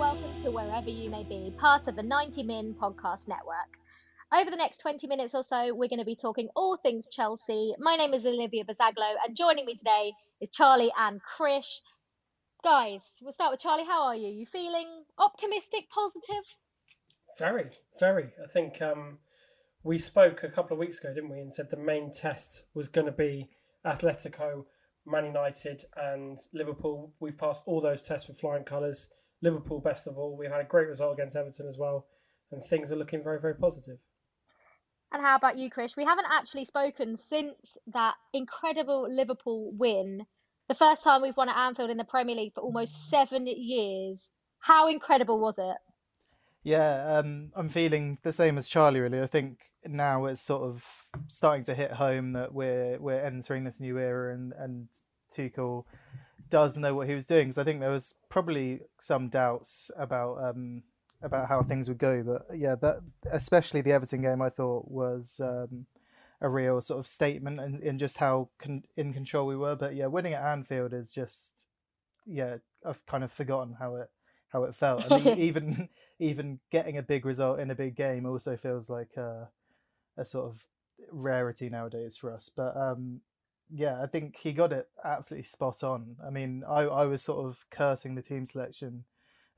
welcome to Wherever You May Be, part of the 90 Min Podcast Network. Over the next 20 minutes or so, we're going to be talking all things Chelsea. My name is Olivia Bazaglo, and joining me today is Charlie and Krish. Guys, we'll start with Charlie. How are you? You feeling optimistic, positive? Very, very. I think um, we spoke a couple of weeks ago, didn't we, and said the main test was going to be Atletico, Man United, and Liverpool. We've passed all those tests with flying colours. Liverpool, best of all. We've had a great result against Everton as well, and things are looking very, very positive. And how about you, Chris? We haven't actually spoken since that incredible Liverpool win. The first time we've won at Anfield in the Premier League for almost seven years. How incredible was it? Yeah, um, I'm feeling the same as Charlie. Really, I think now it's sort of starting to hit home that we're we're entering this new era, and and Tuchel does know what he was doing. Because I think there was probably some doubts about um, about how things would go, but yeah, that especially the Everton game, I thought was um, a real sort of statement in, in just how con- in control we were. But yeah, winning at Anfield is just yeah, I've kind of forgotten how it how it felt. I mean, even even getting a big result in a big game also feels like a, a sort of rarity nowadays for us. But um, yeah, I think he got it absolutely spot on. I mean, I, I was sort of cursing the team selection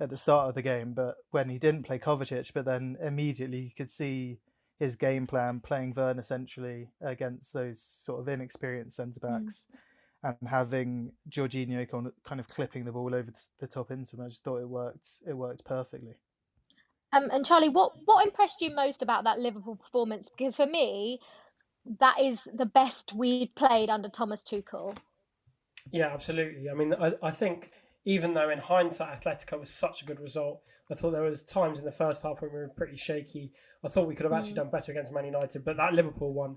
at the start of the game, but when he didn't play Kovacic, but then immediately you could see his game plan playing Werner essentially against those sort of inexperienced centre backs. Mm and having Jorginho kind of clipping the ball over the top into him, I just thought it worked. It worked perfectly. Um, and Charlie, what what impressed you most about that Liverpool performance? Because for me, that is the best we've played under Thomas Tuchel. Yeah, absolutely. I mean, I, I think even though in hindsight Atletico was such a good result, I thought there was times in the first half when we were pretty shaky. I thought we could have actually mm. done better against Man United, but that Liverpool one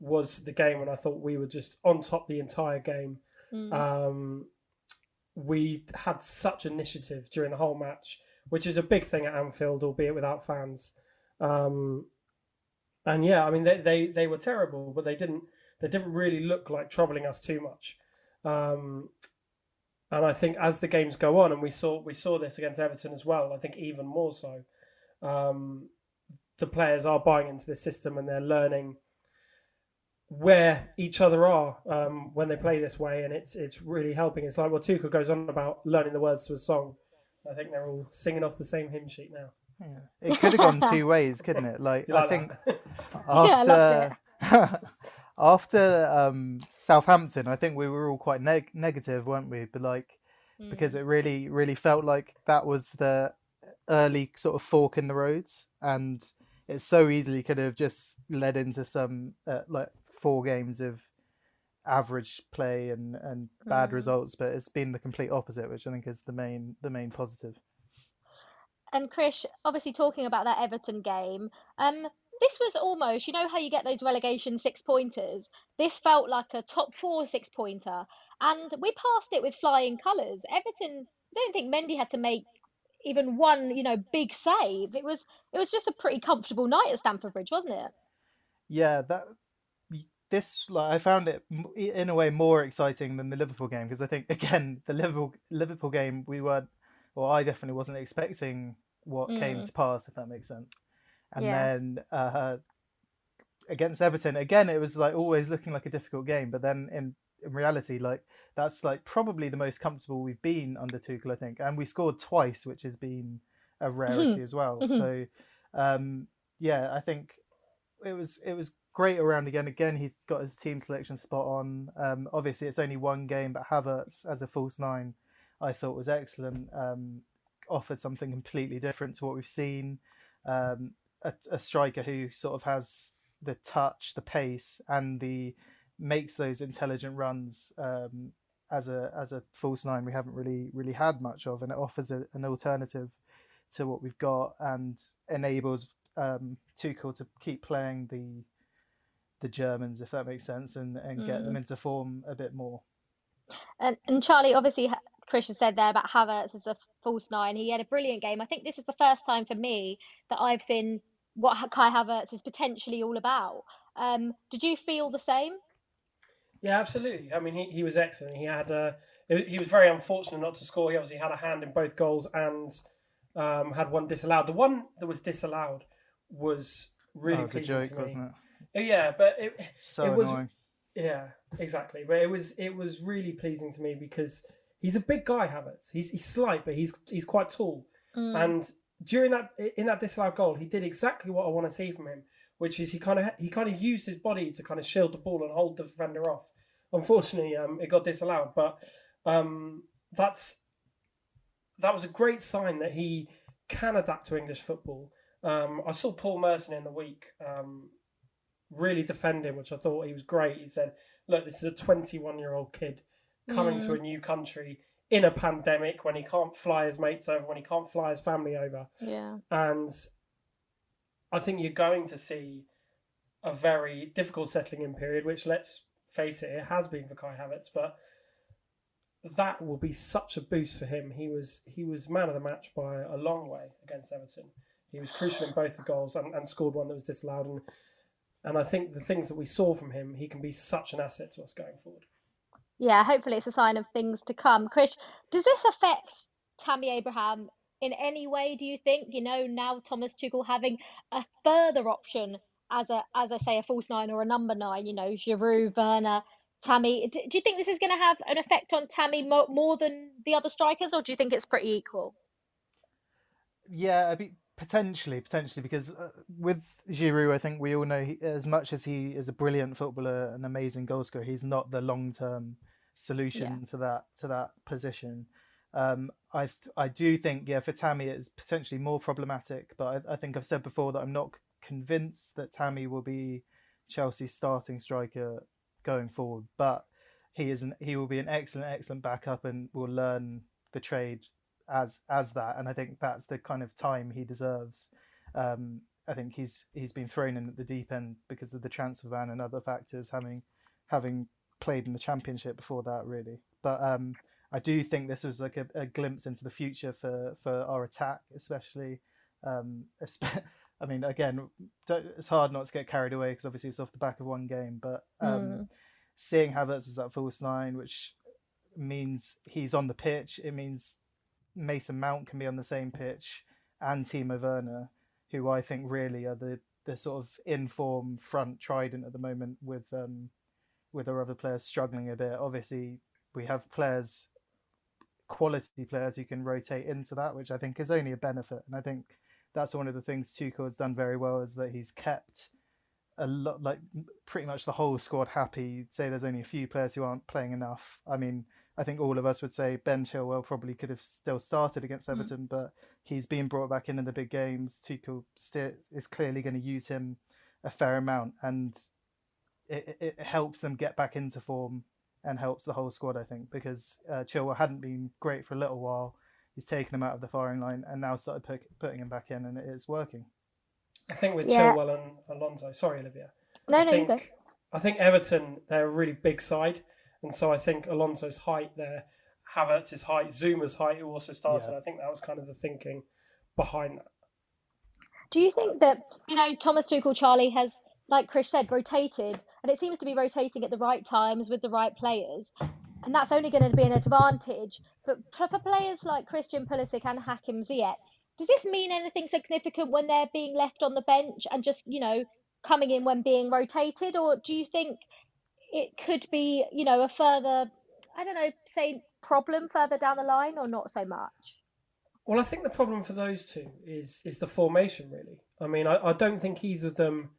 was the game when I thought we were just on top the entire game. Mm. Um, we had such initiative during the whole match, which is a big thing at Anfield, albeit without fans. Um, and yeah, I mean they, they, they were terrible, but they didn't they didn't really look like troubling us too much. Um, and I think as the games go on, and we saw we saw this against Everton as well. I think even more so. Um, the players are buying into the system and they're learning where each other are um, when they play this way, and it's it's really helping. It's like well, Tuchel goes on about learning the words to a song. I think they're all singing off the same hymn sheet now. Yeah. It could have gone two ways, couldn't it? Like, like I think after yeah, after um, Southampton, I think we were all quite neg- negative, weren't we? But like mm. because it really really felt like that was the early sort of fork in the roads, and it so easily could have just led into some uh, like four games of average play and and bad mm. results, but it's been the complete opposite, which I think is the main the main positive. And Krish, obviously talking about that Everton game, um, this was almost, you know, how you get those relegation six pointers. This felt like a top four six pointer, and we passed it with flying colours. Everton, I don't think Mendy had to make even one, you know, big save. It was it was just a pretty comfortable night at Stamford Bridge, wasn't it? Yeah, that this like I found it in a way more exciting than the Liverpool game because I think again the Liverpool Liverpool game we weren't well I definitely wasn't expecting what mm. came to pass if that makes sense and yeah. then uh, against Everton again it was like always looking like a difficult game but then in in reality like that's like probably the most comfortable we've been under Tuchel I think and we scored twice which has been a rarity mm-hmm. as well mm-hmm. so um, yeah I think it was it was great around again. Again, he got his team selection spot on. Um, obviously, it's only one game, but Havertz as a false nine, I thought was excellent. Um, offered something completely different to what we've seen. Um, a, a, striker who sort of has the touch, the pace, and the makes those intelligent runs. Um, as a as a false nine, we haven't really really had much of, and it offers a, an alternative to what we've got and enables um, Tuchel to keep playing the the Germans, if that makes sense, and, and mm. get them mm. into form a bit more. And, and Charlie, obviously, Christian said there about Havertz as a false nine. He had a brilliant game. I think this is the first time for me that I've seen what Kai Havertz is potentially all about. Um, did you feel the same? Yeah, absolutely. I mean, he, he was excellent. He had uh, he was very unfortunate not to score. He obviously had a hand in both goals and um, had one disallowed. The one that was disallowed was really that was a pleasing joke, to me. wasn't it? Uh, Yeah, but it, So It was- annoying. yeah, exactly. But it was it was really pleasing to me because he's a big guy, Havertz. He's he's slight, but he's he's quite tall. Mm. And during that in that disallowed goal, he did exactly what I want to see from him, which is he kind of he kind of used his body to kind of shield the ball and hold the defender off. Unfortunately, um, it got disallowed, but um, that's that was a great sign that he can adapt to English football. Um, I saw Paul Merson in the week um, really defending, which I thought he was great. He said, "Look, this is a 21 year old kid coming to a new country in a pandemic when he can't fly his mates over, when he can't fly his family over, yeah. and I think you're going to see a very difficult settling in period. Which, let's face it, it has been for Kai Havertz, but." That will be such a boost for him. He was he was man of the match by a long way against Everton. He was crucial in both the goals and, and scored one that was disallowed. And and I think the things that we saw from him, he can be such an asset to us going forward. Yeah, hopefully it's a sign of things to come. Chris, does this affect Tammy Abraham in any way, do you think? You know, now Thomas Tuchel having a further option as a as I say a false nine or a number nine, you know, Giroud, Werner, Tammy. Do, do you think this is going to have an effect on Tammy mo- more than the other strikers, or do you think it's pretty equal? Yeah, I mean, potentially, potentially, because uh, with Giroud, I think we all know he, as much as he is a brilliant footballer, an amazing goal scorer, he's not the long term solution to that to that position. Um, I th- I do think yeah for Tammy it's potentially more problematic, but I, I think I've said before that I'm not convinced that Tammy will be Chelsea's starting striker going forward, but he is an, he will be an excellent excellent backup and will learn the trade as as that, and I think that's the kind of time he deserves. Um, I think he's he's been thrown in at the deep end because of the transfer ban and other factors, having having played in the championship before that, really. But um, I do think this was like a, a glimpse into the future for for our attack, especially. Um, I mean, again, don't, it's hard not to get carried away because obviously it's off the back of one game, but um, Mm. seeing Havertz as that false nine, which means he's on the pitch. It means Mason Mount can be on the same pitch, and Timo Werner, who I think really are the the sort of in form front trident at the moment, with um with our other players struggling a bit. Obviously, we have players, quality players who can rotate into that, which I think is only a benefit, and I think that's one of the things Tuchel has done very well is that he's kept a lot like pretty much the whole squad happy. Say there's only a few players who aren't playing enough. I mean, I think all of us would say Ben Chilwell probably could have still started against Everton, but he's been brought back in in the big games. Tuchel is clearly going to use him a fair amount, and it, it, helps them get back into form and helps the whole squad. I think because uh, Chilwell hadn't been great for a little while. He's taken him out of the firing line and now started put, putting him back in, and it is working. I think with Yeah. Chilwell and Alonso. Sorry, Olivia. No, I no, think you go. I think Everton they're a really big side, and so I think Alonso's height there, Havertz's height, Zouma's height, who also started. Yeah. I think that was kind of the thinking behind that. Do you think that, you know, Thomas Tuchel, Charlie, has, like Chris said, rotated, and it seems to be rotating at the right times with the right players, and that's only going to be an advantage. But for, for players like Christian Pulisic and Hakim Ziyech, does this mean anything significant when they're being left on the bench and just, you know, coming in when being rotated, or do you think it could be, you know, a further, I don't know, say problem further down the line, or not so much? Well, I think the problem for those two is is the formation. Really, I mean, I, I don't think either of them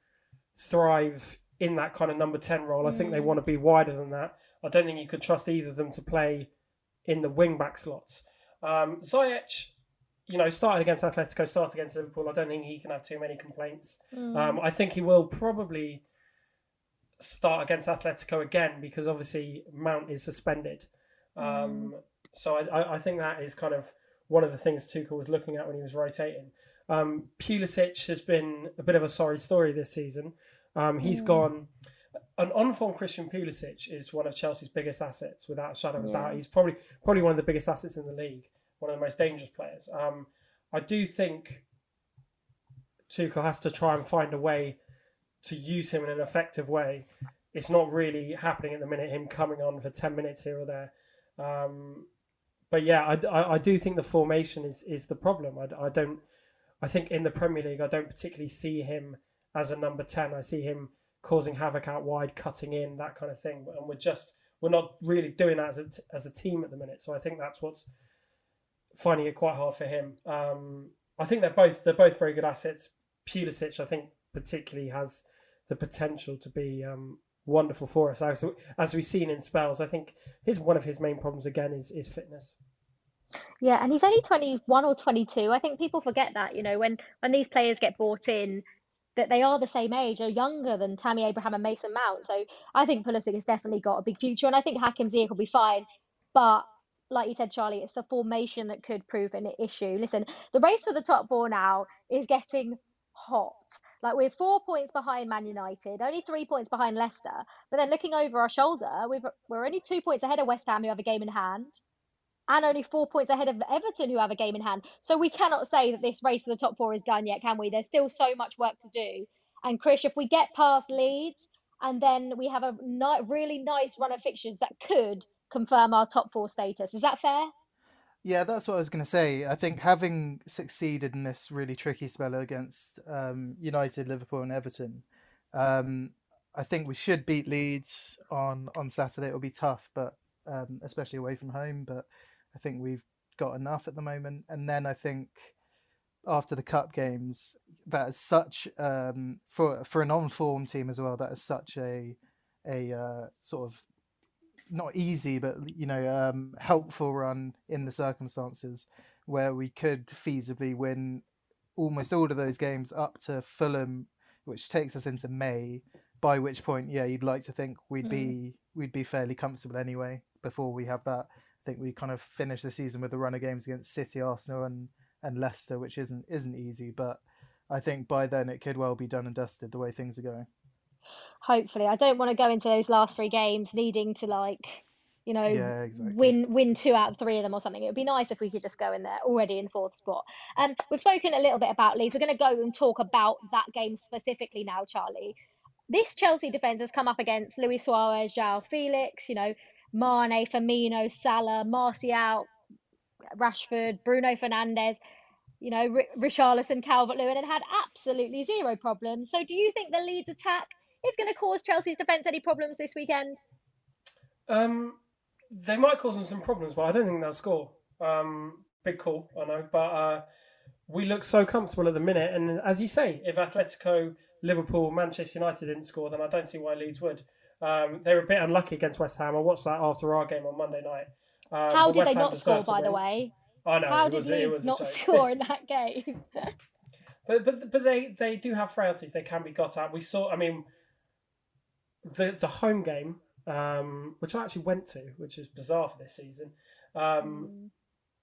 thrive in that kind of number ten role. I think they want to be wider than that. I don't think you could trust either of them to play in the wing back slots. Um, Ziyech, you know, started against Atletico, started against Liverpool. I don't think he can have too many complaints. Um, I think he will probably start against Atletico again because obviously Mount is suspended. Um, So I, I, think that is kind of one of the things Tuchel was looking at when he was rotating. Um, Pulisic has been a bit of a sorry story this season. Um, he's gone. An on-form Christian Pulisic is one of Chelsea's biggest assets, without a shadow of a doubt. He's probably probably one of the biggest assets in the league, one of the most dangerous players. Um, I do think Tuchel has to try and find a way to use him in an effective way. It's not really happening at the minute. Him coming on for ten minutes here or there, um, but yeah, I, I, I, do think the formation is is the problem. I, I don't. I think in the Premier League, I don't particularly see him as a number ten. I see him causing havoc out wide, cutting in, that kind of thing. And we're just we're not really doing that as a, as a team at the minute. So I think that's what's finding it quite hard for him. Um, I think they're both they're both very good assets. Pulisic, I think, particularly has the potential to be um, wonderful for us. As, as we've seen in spells, I think his one of his main problems again is is fitness. Yeah, and he's only 21 or 22. I think people forget that, you know, when when these players get bought in, that they are the same age or younger than Tammy Abraham and Mason Mount. So I think Pulisic has definitely got a big future, and I think Hakim Ziyech will be fine. But like you said, Charlie, it's the formation that could prove an issue. Listen, the race for the top four now is getting hot. Like we're four points behind Man United, only three points behind Leicester. But then looking over our shoulder, we've, we're only two points ahead of West Ham, who have a game in hand, and only four points ahead of Everton, who have a game in hand. So we cannot say that this race for the top four is done yet, can we? There's still so much work to do. And Chris, if we get past Leeds and then we have a ni- really nice run of fixtures that could confirm our top four status, is that fair? Yeah, that's what I was going to say. I think having succeeded in this really tricky spell against um, United, Liverpool, and Everton, um, I think we should beat Leeds on on Saturday. It'll be tough, but um, especially away from home. But I think we've got enough at the moment. And then I think after the cup games, that is such um, for for a non-form team as well. That is such a a uh, sort of not easy, but you know, um, helpful run in the circumstances where we could feasibly win almost all of those games up to Fulham, which takes us into May. By which point, yeah, you'd like to think we'd mm. be we'd be fairly comfortable anyway before we have that. I think we kind of finish the season with a run of games against City, Arsenal, and and Leicester, which isn't isn't easy, but I think by then it could well be done and dusted the way things are going hopefully. I don't want to go into those last three games needing to like, you know, yeah, exactly. win win two out of three of them or something. It would be nice if we could just go in there already in fourth spot. Um, we've spoken a little bit about Leeds. We're going to go and talk about that game specifically now, Charlie. This Chelsea defence has come up against Luis Suarez, João Felix, you know, Mane, Firmino, Salah, Martial, Rashford, Bruno Fernandes you know, R- Richarlison, Calvert Lewin, and had absolutely zero problems. So, do you think the Leeds attack is going to cause Chelsea's defence any problems this weekend? Um, they might cause them some problems, but I don't think they'll score. Um, big call, I know, but uh, we look so comfortable at the minute. And as you say, if Atletico, Liverpool, Manchester United didn't score, then I don't see why Leeds would. Um, they were a bit unlucky against West Ham. I watched that after our game on Monday night. Um, How did West they Ham not score, by the way? I know. How did was, Leeds not score in that game? but but but they they do have frailties. They can be got at. We saw. I mean, the the home game, um, which I actually went to, which is bizarre for this season, um, mm.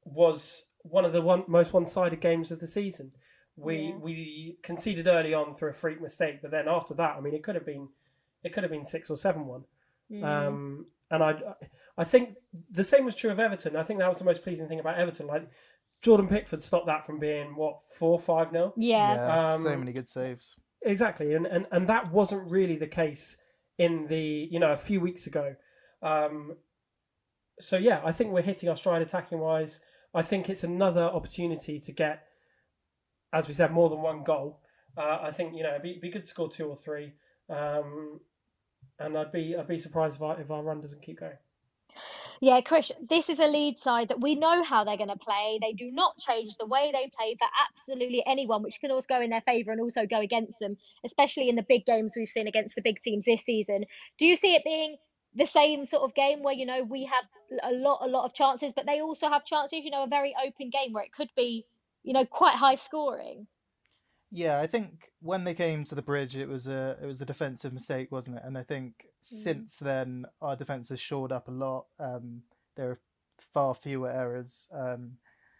was one of the one most one sided games of the season. We yeah. we conceded early on through a freak mistake, but then after that, I mean, it could have been it could have been six or seven one. Mm. Um, and I I think the same was true of Everton. I think that was the most pleasing thing about Everton. Like Jordan Pickford stopped that from being what four five nil. Yeah, yeah um, so many good saves. Exactly, and, and and that wasn't really the case in the you know a few weeks ago. Um, so yeah, I think we're hitting our stride attacking wise. I think it's another opportunity to get, as we said, more than one goal. Uh, I think you know it'd be, be good to score two or three, um, and I'd be I'd be surprised if our, if our run doesn't keep going. Yeah, Chris, this is a Leeds side that we know how they're going to play. They do not change the way they play for absolutely anyone, which can also go in their favour and also go against them, especially in the big games we've seen against the big teams this season. Do you see it being the same sort of game where you know we have a lot, a lot of chances, but they also have chances? You know, a very open game where it could be, you know, quite high scoring. Yeah, I think when they came to the bridge, it was a it was a defensive mistake, wasn't it? And I think mm. since then, our defense has shored up a lot. Um, there are far fewer errors. Um,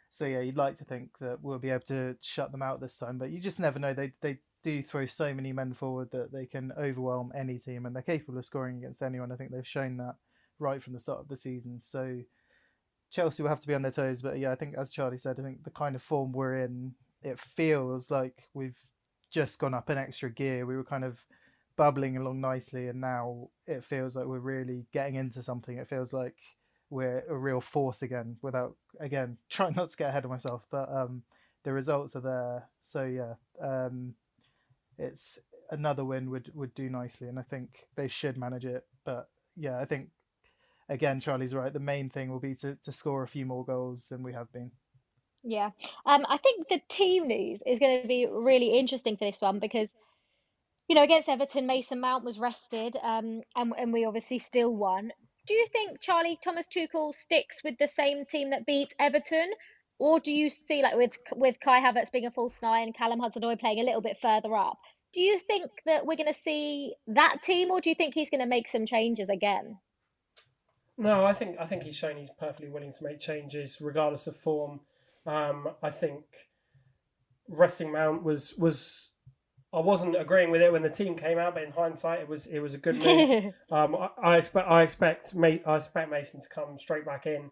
so yeah, you'd like to think that we'll be able to shut them out this time, but you just never know. They they do throw so many men forward that they can overwhelm any team, and they're capable of scoring against anyone. I think they've shown that right from the start of the season. So Chelsea will have to be on their toes, but yeah, I think as Charlie said, I think the kind of form we're in it feels like we've just gone up an extra gear. We were kind of bubbling along nicely, and now it feels like we're really getting into something. It feels like we're a real force again. Without again trying not to get ahead of myself, but um, the results are there. So yeah, um, it's another win would would do nicely, and I think they should manage it. But yeah, I think again Charlie's right. The main thing will be to, to score a few more goals than we have been. Yeah, um, I think the team news is going to be really interesting for this one because, you know, against Everton, Mason Mount was rested, um, and and we obviously still won. Do you think Charlie Thomas Tuchel sticks with the same team that beat Everton, or do you see like with with Kai Havertz being a false nine and Callum Hudson-Odoi playing a little bit further up? Do you think that we're going to see that team, or do you think he's going to make some changes again? No, I think I think he's shown he's perfectly willing to make changes regardless of form. Um, I think resting Mount was was I wasn't agreeing with it when the team came out, but in hindsight, it was it was a good move. um, I, I, expect I expect I expect Mason to come straight back in,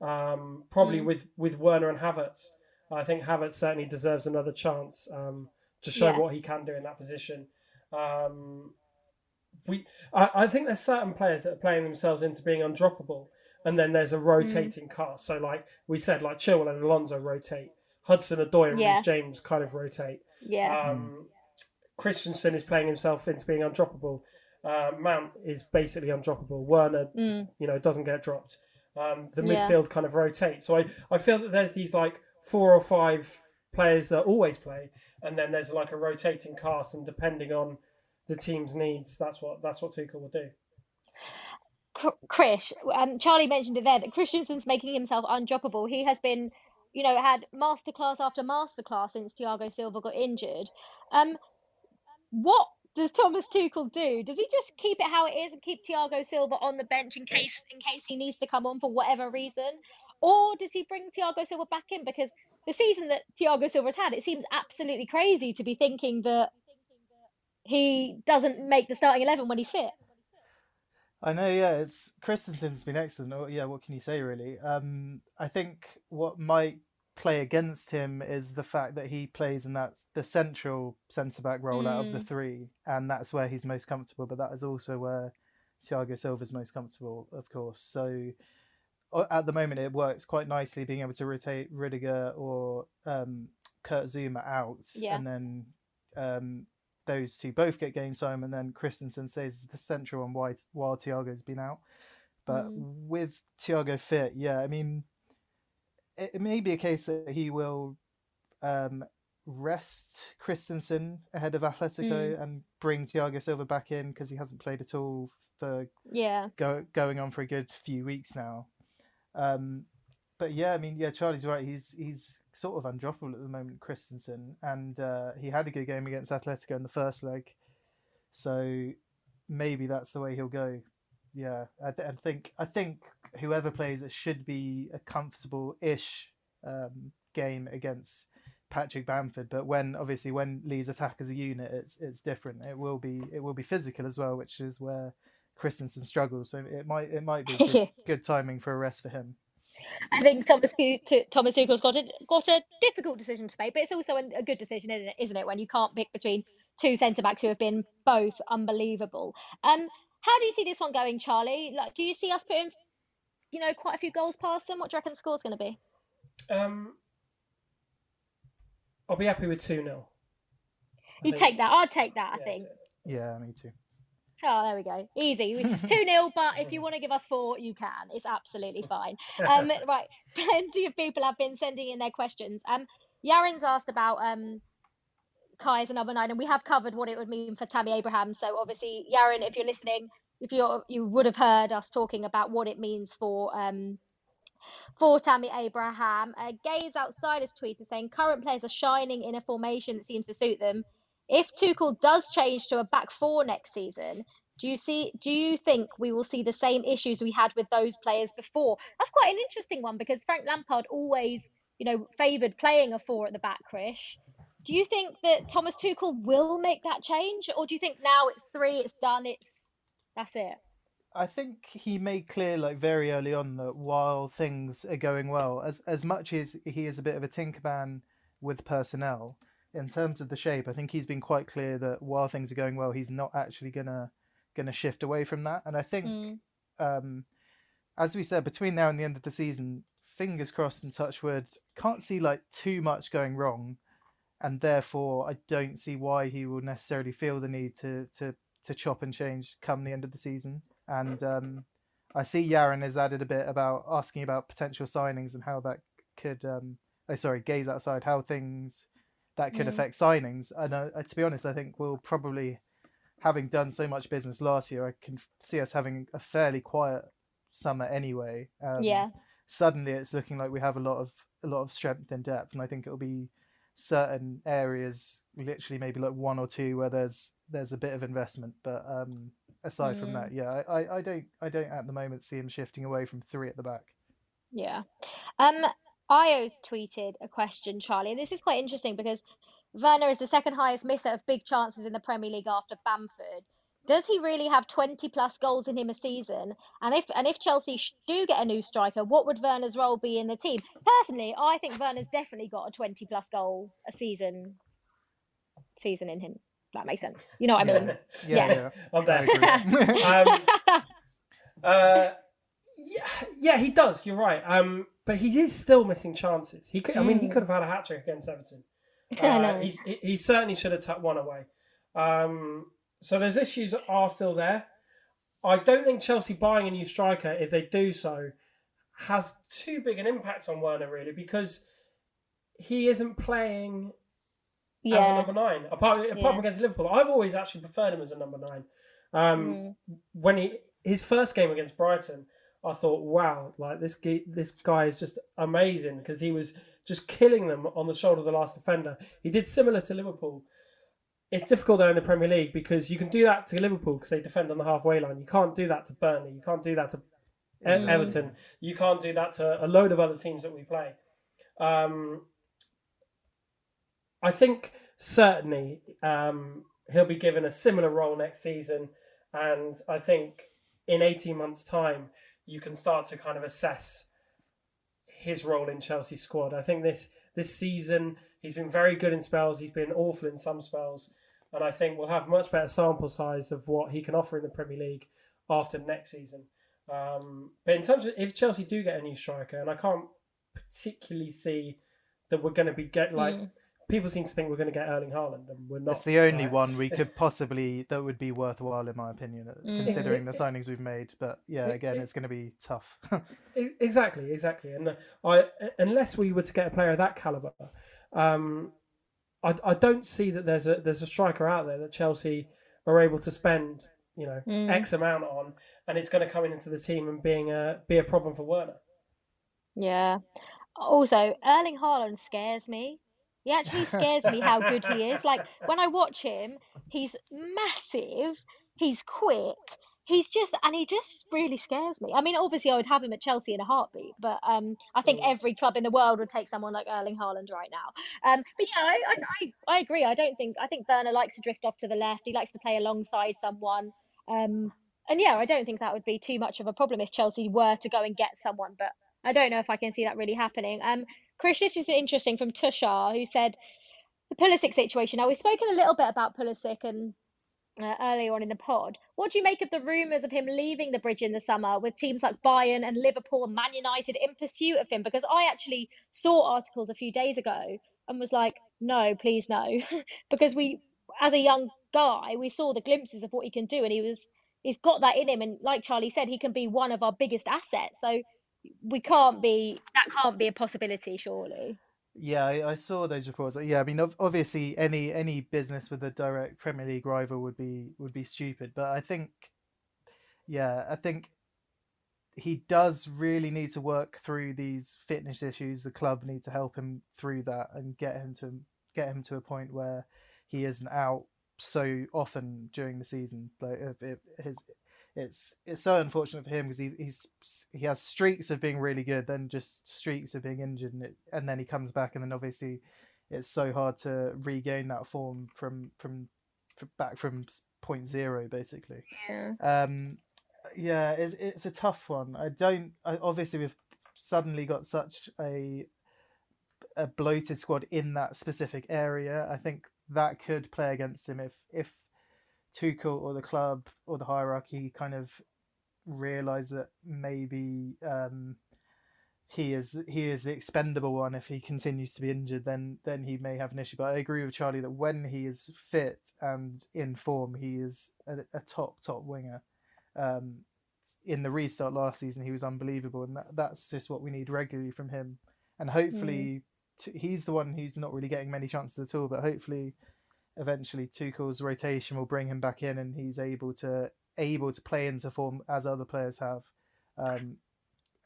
um, probably mm. with with Werner and Havertz. I think Havertz certainly deserves another chance um, to show yeah. what he can do in that position. Um, we I, I think there's certain players that are playing themselves into being undroppable and then there's a rotating mm. cast. So like we said, like Chilwell and Alonso rotate, Hudson Odoi and yeah. James kind of rotate. Yeah. Um, mm. Christensen is playing himself into being undroppable. Uh, Mount is basically undroppable. Werner, mm. you know, doesn't get dropped. Um, the yeah. midfield kind of rotates. So I, I feel that there's these like four or five players that always play, and then there's like a rotating cast, and depending on the team's needs, that's what that's what Tuchel will do. Chris, um, Charlie mentioned it there that Christensen's making himself undroppable. He has been, you know, had masterclass after masterclass since Thiago Silva got injured. Um, what does Thomas Tuchel do? Does he just keep it how it is and keep Thiago Silva on the bench in case in case he needs to come on for whatever reason, or does he bring Thiago Silva back in because the season that Thiago Silva's had, it seems absolutely crazy to be thinking that he doesn't make the starting eleven when he's fit. I know, yeah, it's Christensen's been excellent. Oh, yeah, what can you say, really? Um, I think what might play against him is the fact that he plays in that the central centre back role mm. out of the mm. three, and that's where he's most comfortable. But that is also where Thiago Silva's most comfortable, of course. So at the moment, it works quite nicely being able to rotate Rudiger or um, Kurt Zouma out, yeah. and then um, those two both get game time, and then Christensen stays the central one while, while Thiago's been out. But mm. with Thiago fit, yeah, I mean, it, it, may be a case that he will um, rest Christensen ahead of Atletico mm. and bring Thiago Silva back in because he hasn't played at all for yeah go, going on for a good few weeks now. Um, but yeah, I mean, yeah, Charlie's right. He's he's sort of undroppable at the moment, Christensen, and uh, he had a good game against Atletico in the first leg, so maybe that's the way he'll go. Yeah, I, th- I think I think whoever plays it should be a comfortable-ish um, game against Patrick Bamford. But when obviously when Leeds attack as a unit, it's it's different. It will be it will be physical as well, which is where Christensen struggles. So it might it might be good, good timing for a rest for him. I think Thomas Thomas Tuchel's got a got a difficult decision to make, but it's also a, good decision, isn't it? Isn't it? When you can't pick between two centre backs who have been both unbelievable. Um, how do you see this one going, Charlie? Like, do you see us putting, you know, quite a few goals past them? What do you reckon the score's going to be? Um, I'll be happy with two 0 You take that. I'll take that. I think. Yeah, me too. Oh, there we go. Easy. 2 0, but if you want to give us four, you can. It's absolutely fine. Um, right. Plenty of people have been sending in their questions. Um, Yaren's asked about um, Kai as a number nine, and we have covered what it would mean for Tammy Abraham. So, obviously, Yaren, if you're listening, if you're you would have heard us talking about what it means for um for Tammy Abraham. Uh, Gaze outside his tweet is saying current players are shining in a formation that seems to suit them if Tuchel does change to a back four next season, do you see? Do you think we will see the same issues we had with those players before? That's quite an interesting one because Frank Lampard always, you know, favoured playing a four at the back. Krish, do you think that Thomas Tuchel will make that change, or do you think now it's three, it's done, it's that's it? I think he made clear, like very early on, that while things are going well, as as much as he is a bit of a tinkerman with personnel, in terms of the shape, I think he's been quite clear that while things are going well, he's not actually gonna gonna shift away from that. And I think mm. um, as we said, between now and the end of the season, fingers crossed and touch wood, can't see like too much going wrong, and therefore I don't see why he will necessarily feel the need to to to chop and change come the end of the season. And um, I see Yaron has added a bit about asking about potential signings and how that could. Um, oh, sorry, gaze outside how things that could Mm. affect signings. And uh, to be honest, I think we'll probably, having done so much business last year, I can see us having a fairly quiet summer anyway. Um, yeah. Suddenly, it's looking like we have a lot of a lot of strength in depth, and I think it'll be certain areas, literally maybe like one or two, where there's there's a bit of investment. But um, aside from Mm. that, yeah, I, I, I don't I don't at the moment see him shifting away from three at the back. Yeah. Um, Io's tweeted a question, Charlie, and this is quite interesting because Werner is the second highest misser of big chances in the Premier League after Bamford. Does he really have 20 plus goals in him a season? And if and if Chelsea sh- do get a new striker, what would Werner's role be in the team? Personally, I think Werner's definitely got a 20 plus goal a season season in him. That makes sense. You know what I Yeah. mean? Yeah, Yeah. yeah. I'm I there. agree. Um, Uh, yeah, yeah, he does. You're right. Um, but he is still missing chances. He could. I mean, he Mm. could have had a hat trick against Everton. I Uh, he, certainly should have tucked one away. Um, so those issues are still there. I don't think Chelsea buying a new striker, if they do so, has too big an impact on Werner really because he isn't playing as a number nine. Apart apart Yeah. from against Liverpool, I've always actually preferred him as a number nine. Um, Mm. When he his first game against Brighton, I thought, wow, like this guy, this guy is just amazing because he was just killing them on the shoulder of the last defender. He did similar to Liverpool. It's difficult though in the Premier League because you can do that to Liverpool because they defend on the halfway line. You can't do that to Burnley. You can't do that to E- Mm. Everton. You can't do that to a load of other teams that we play. Um, I think certainly um, he'll be given a similar role next season, and I think in eighteen months' time you can start to kind of assess his role in Chelsea's squad. I think this this season he's been very good in spells. He's been awful in some spells, and I think we'll have much better sample size of what he can offer in the Premier League after next season. Um, but in terms of if Chelsea do get a new striker, and I can't particularly see that we're going to be get like Mm. People seem to think we're going to get Erling Haaland, and we're not. It's the only right? one we could possibly that would be worthwhile in my opinion, uh, Mm. considering the signings we've made. But yeah, again, it- it's going to be tough. Exactly, exactly. And uh, I, unless we were to get a player of that caliber, um, I, I don't see that there's a there's a striker out there that Chelsea are able to spend you know Mm. X amount on, and it's going to come into the team and being a be a problem for Werner. Yeah. Also, Erling Haaland scares me. He actually scares me how good he is. Like when I watch him, he's massive, he's quick, he's just and he just really scares me. I mean, obviously I would have him at Chelsea in a heartbeat, but um I think Mm. every club in the world would take someone like Erling Haaland right now. Um but yeah, I, I I I agree. I don't think I think Werner likes to drift off to the left. He likes to play alongside someone. Um and yeah, I don't think that would be too much of a problem if Chelsea were to go and get someone, but I don't know if I can see that really happening. Um, Chris, this is interesting from Tushar, who said the Pulisic situation. Now, we've spoken a little bit about Pulisic and uh, earlier on in the pod. What do you make of the rumours of him leaving the bridge in the summer with teams like Bayern and Liverpool and Man United in pursuit of him? Because I actually saw articles a few days ago and was like, no, please no. because we, as a young guy, we saw the glimpses of what he can do and he was, he's got that in him. And like Charlie said, he can be one of our biggest assets. So we can't be, that can't be a possibility, surely. Yeah, I, I saw those reports. Yeah, I mean, obviously, any any business with a direct Premier League rival would be would be stupid. But I think, yeah, I think he does really need to work through these fitness issues. The club need to help him through that and get him to get him to a point where he isn't out so often during the season. Like if, if his it's it's so unfortunate for him because he he's he has streaks of being really good, then just streaks of being injured, and, it, and then he comes back, and then obviously it's so hard to regain that form from from, from back from point zero basically. Yeah. Um, yeah, it's it's a tough one. I don't. I, obviously, we've suddenly got such a a bloated squad in that specific area. I think that could play against him if if Tuchel or the club or the hierarchy kind of realise that maybe um, he is he is the expendable one. If he continues to be injured, then then he may have an issue. But I agree with Charlie that when he is fit and in form, he is a, a top top winger. Um, in the restart last season, he was unbelievable, and that, that's just what we need regularly from him. And hopefully, mm. t- he's the one who's not really getting many chances at all. But hopefully, eventually, Tuchel's rotation will bring him back in, and he's able to able to play into form as other players have. Um,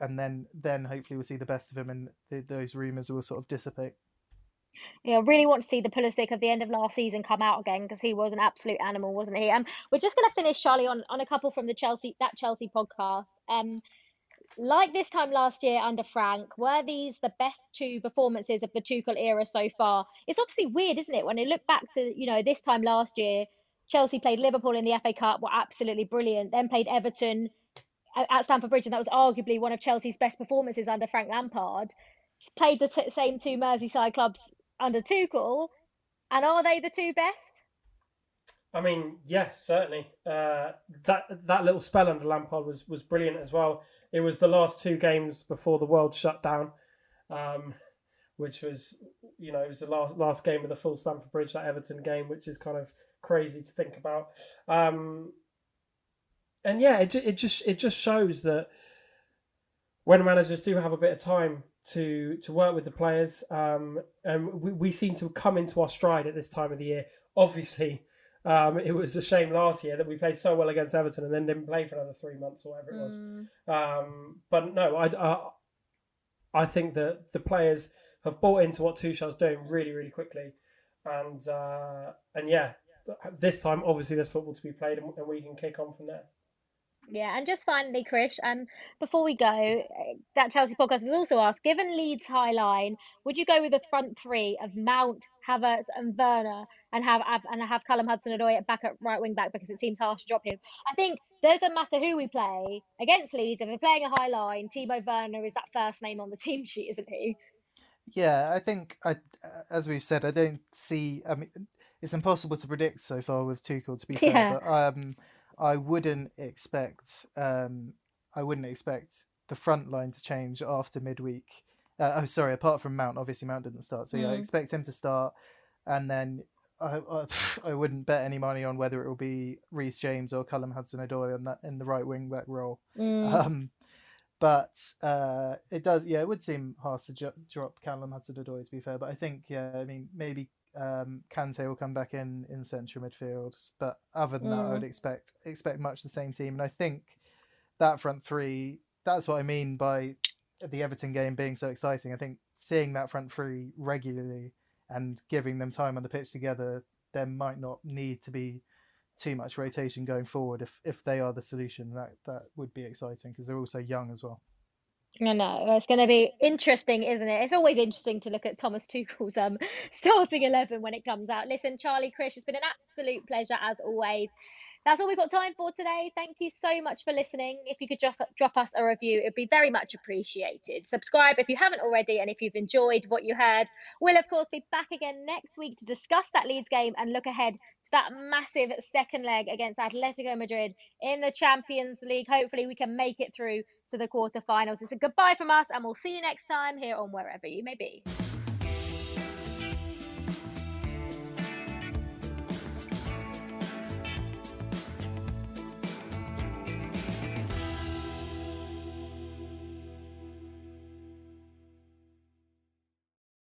and then then hopefully we'll see the best of him, and th- those rumours will sort of dissipate. Yeah, I really want to see the Pulisic of the end of last season come out again because he was an absolute animal, wasn't he? Um, we're just going to finish, Charlie, on, on a couple from the Chelsea that Chelsea podcast. Um, like this time last year under Frank, were these the best two performances of the Tuchel era so far? It's obviously weird, isn't it? When you look back to you know this time last year, Chelsea played Liverpool in the FA Cup, were absolutely brilliant. Then played Everton at Stamford Bridge, and that was arguably one of Chelsea's best performances under Frank Lampard. Played the t- same two Merseyside clubs under Tuchel, and are they the two best? I mean, yeah, certainly. Uh, that that little spell under Lampard was was brilliant as well. It was the last two games before the world shut down, um, which was, you know, it was the last last game of the full Stamford Bridge, that Everton game, which is kind of crazy to think about. Um, and yeah, it it just it just shows that when managers do have a bit of time to to work with the players, um, and we, we seem to come into our stride at this time of the year. Obviously, um, it was a shame last year that we played so well against Everton and then didn't play for another three months or whatever it was. Mm. Um, but no, I, I I think that the players have bought into what Tuchel's doing really really quickly, and uh, and yeah, this time obviously there's football to be played and, and we can kick on from there. Yeah, and just finally, Krish, um, before we go, eh, that Chelsea podcast has also asked, given Leeds' high line, would you go with the front three of Mount, Havertz, and Werner, and have and have Callum Hudson-Odoi at back at right wing back because it seems harsh to drop him? I think doesn't matter who we play against Leeds. If they're playing a high line, Timo Werner is that first name on the team sheet, isn't he? Yeah, I think I, as we've said, I don't see. I mean, it's impossible to predict so far with Tuchel. To be fair, yeah. but um I wouldn't expect um, I wouldn't expect the front line to change after midweek. Uh, oh, sorry. Apart from Mount, obviously Mount didn't start, so yeah, mm. I expect him to start, and then I, I, I wouldn't bet any money on whether it will be Reece James or Callum Hudson-Odoi on that in the right wing back role. Mm. Um, but uh, it does, yeah, it would seem harsh to ju- drop Callum Hudson-Odoi to be fair. But I think, yeah, I mean, maybe um, Kante will come back in in central midfield, but other than mm. that, I would mm. expect expect much the same team. And I think that front three, that's what I mean by the Everton game being so exciting. I think seeing that front three regularly and giving them time on the pitch together, there might not need to be too much rotation going forward. If if they are the solution, that that would be exciting because they're also young as well. I know it's going to be interesting, isn't it? It's always interesting to look at Thomas Tuchel's um starting eleven when it comes out. Listen, Charlie, Chris, it's been an absolute pleasure as always. That's all we've got time for today. Thank you so much for listening. If you could just drop us a review, it'd be very much appreciated. Subscribe if you haven't already, and if you've enjoyed what you heard, we'll of course be back again next week to discuss that Leeds game and look ahead that massive second leg against Atletico Madrid in the Champions League. Hopefully, we can make it through to the quarterfinals. It's a goodbye from us, and we'll see you next time here on wherever you may be.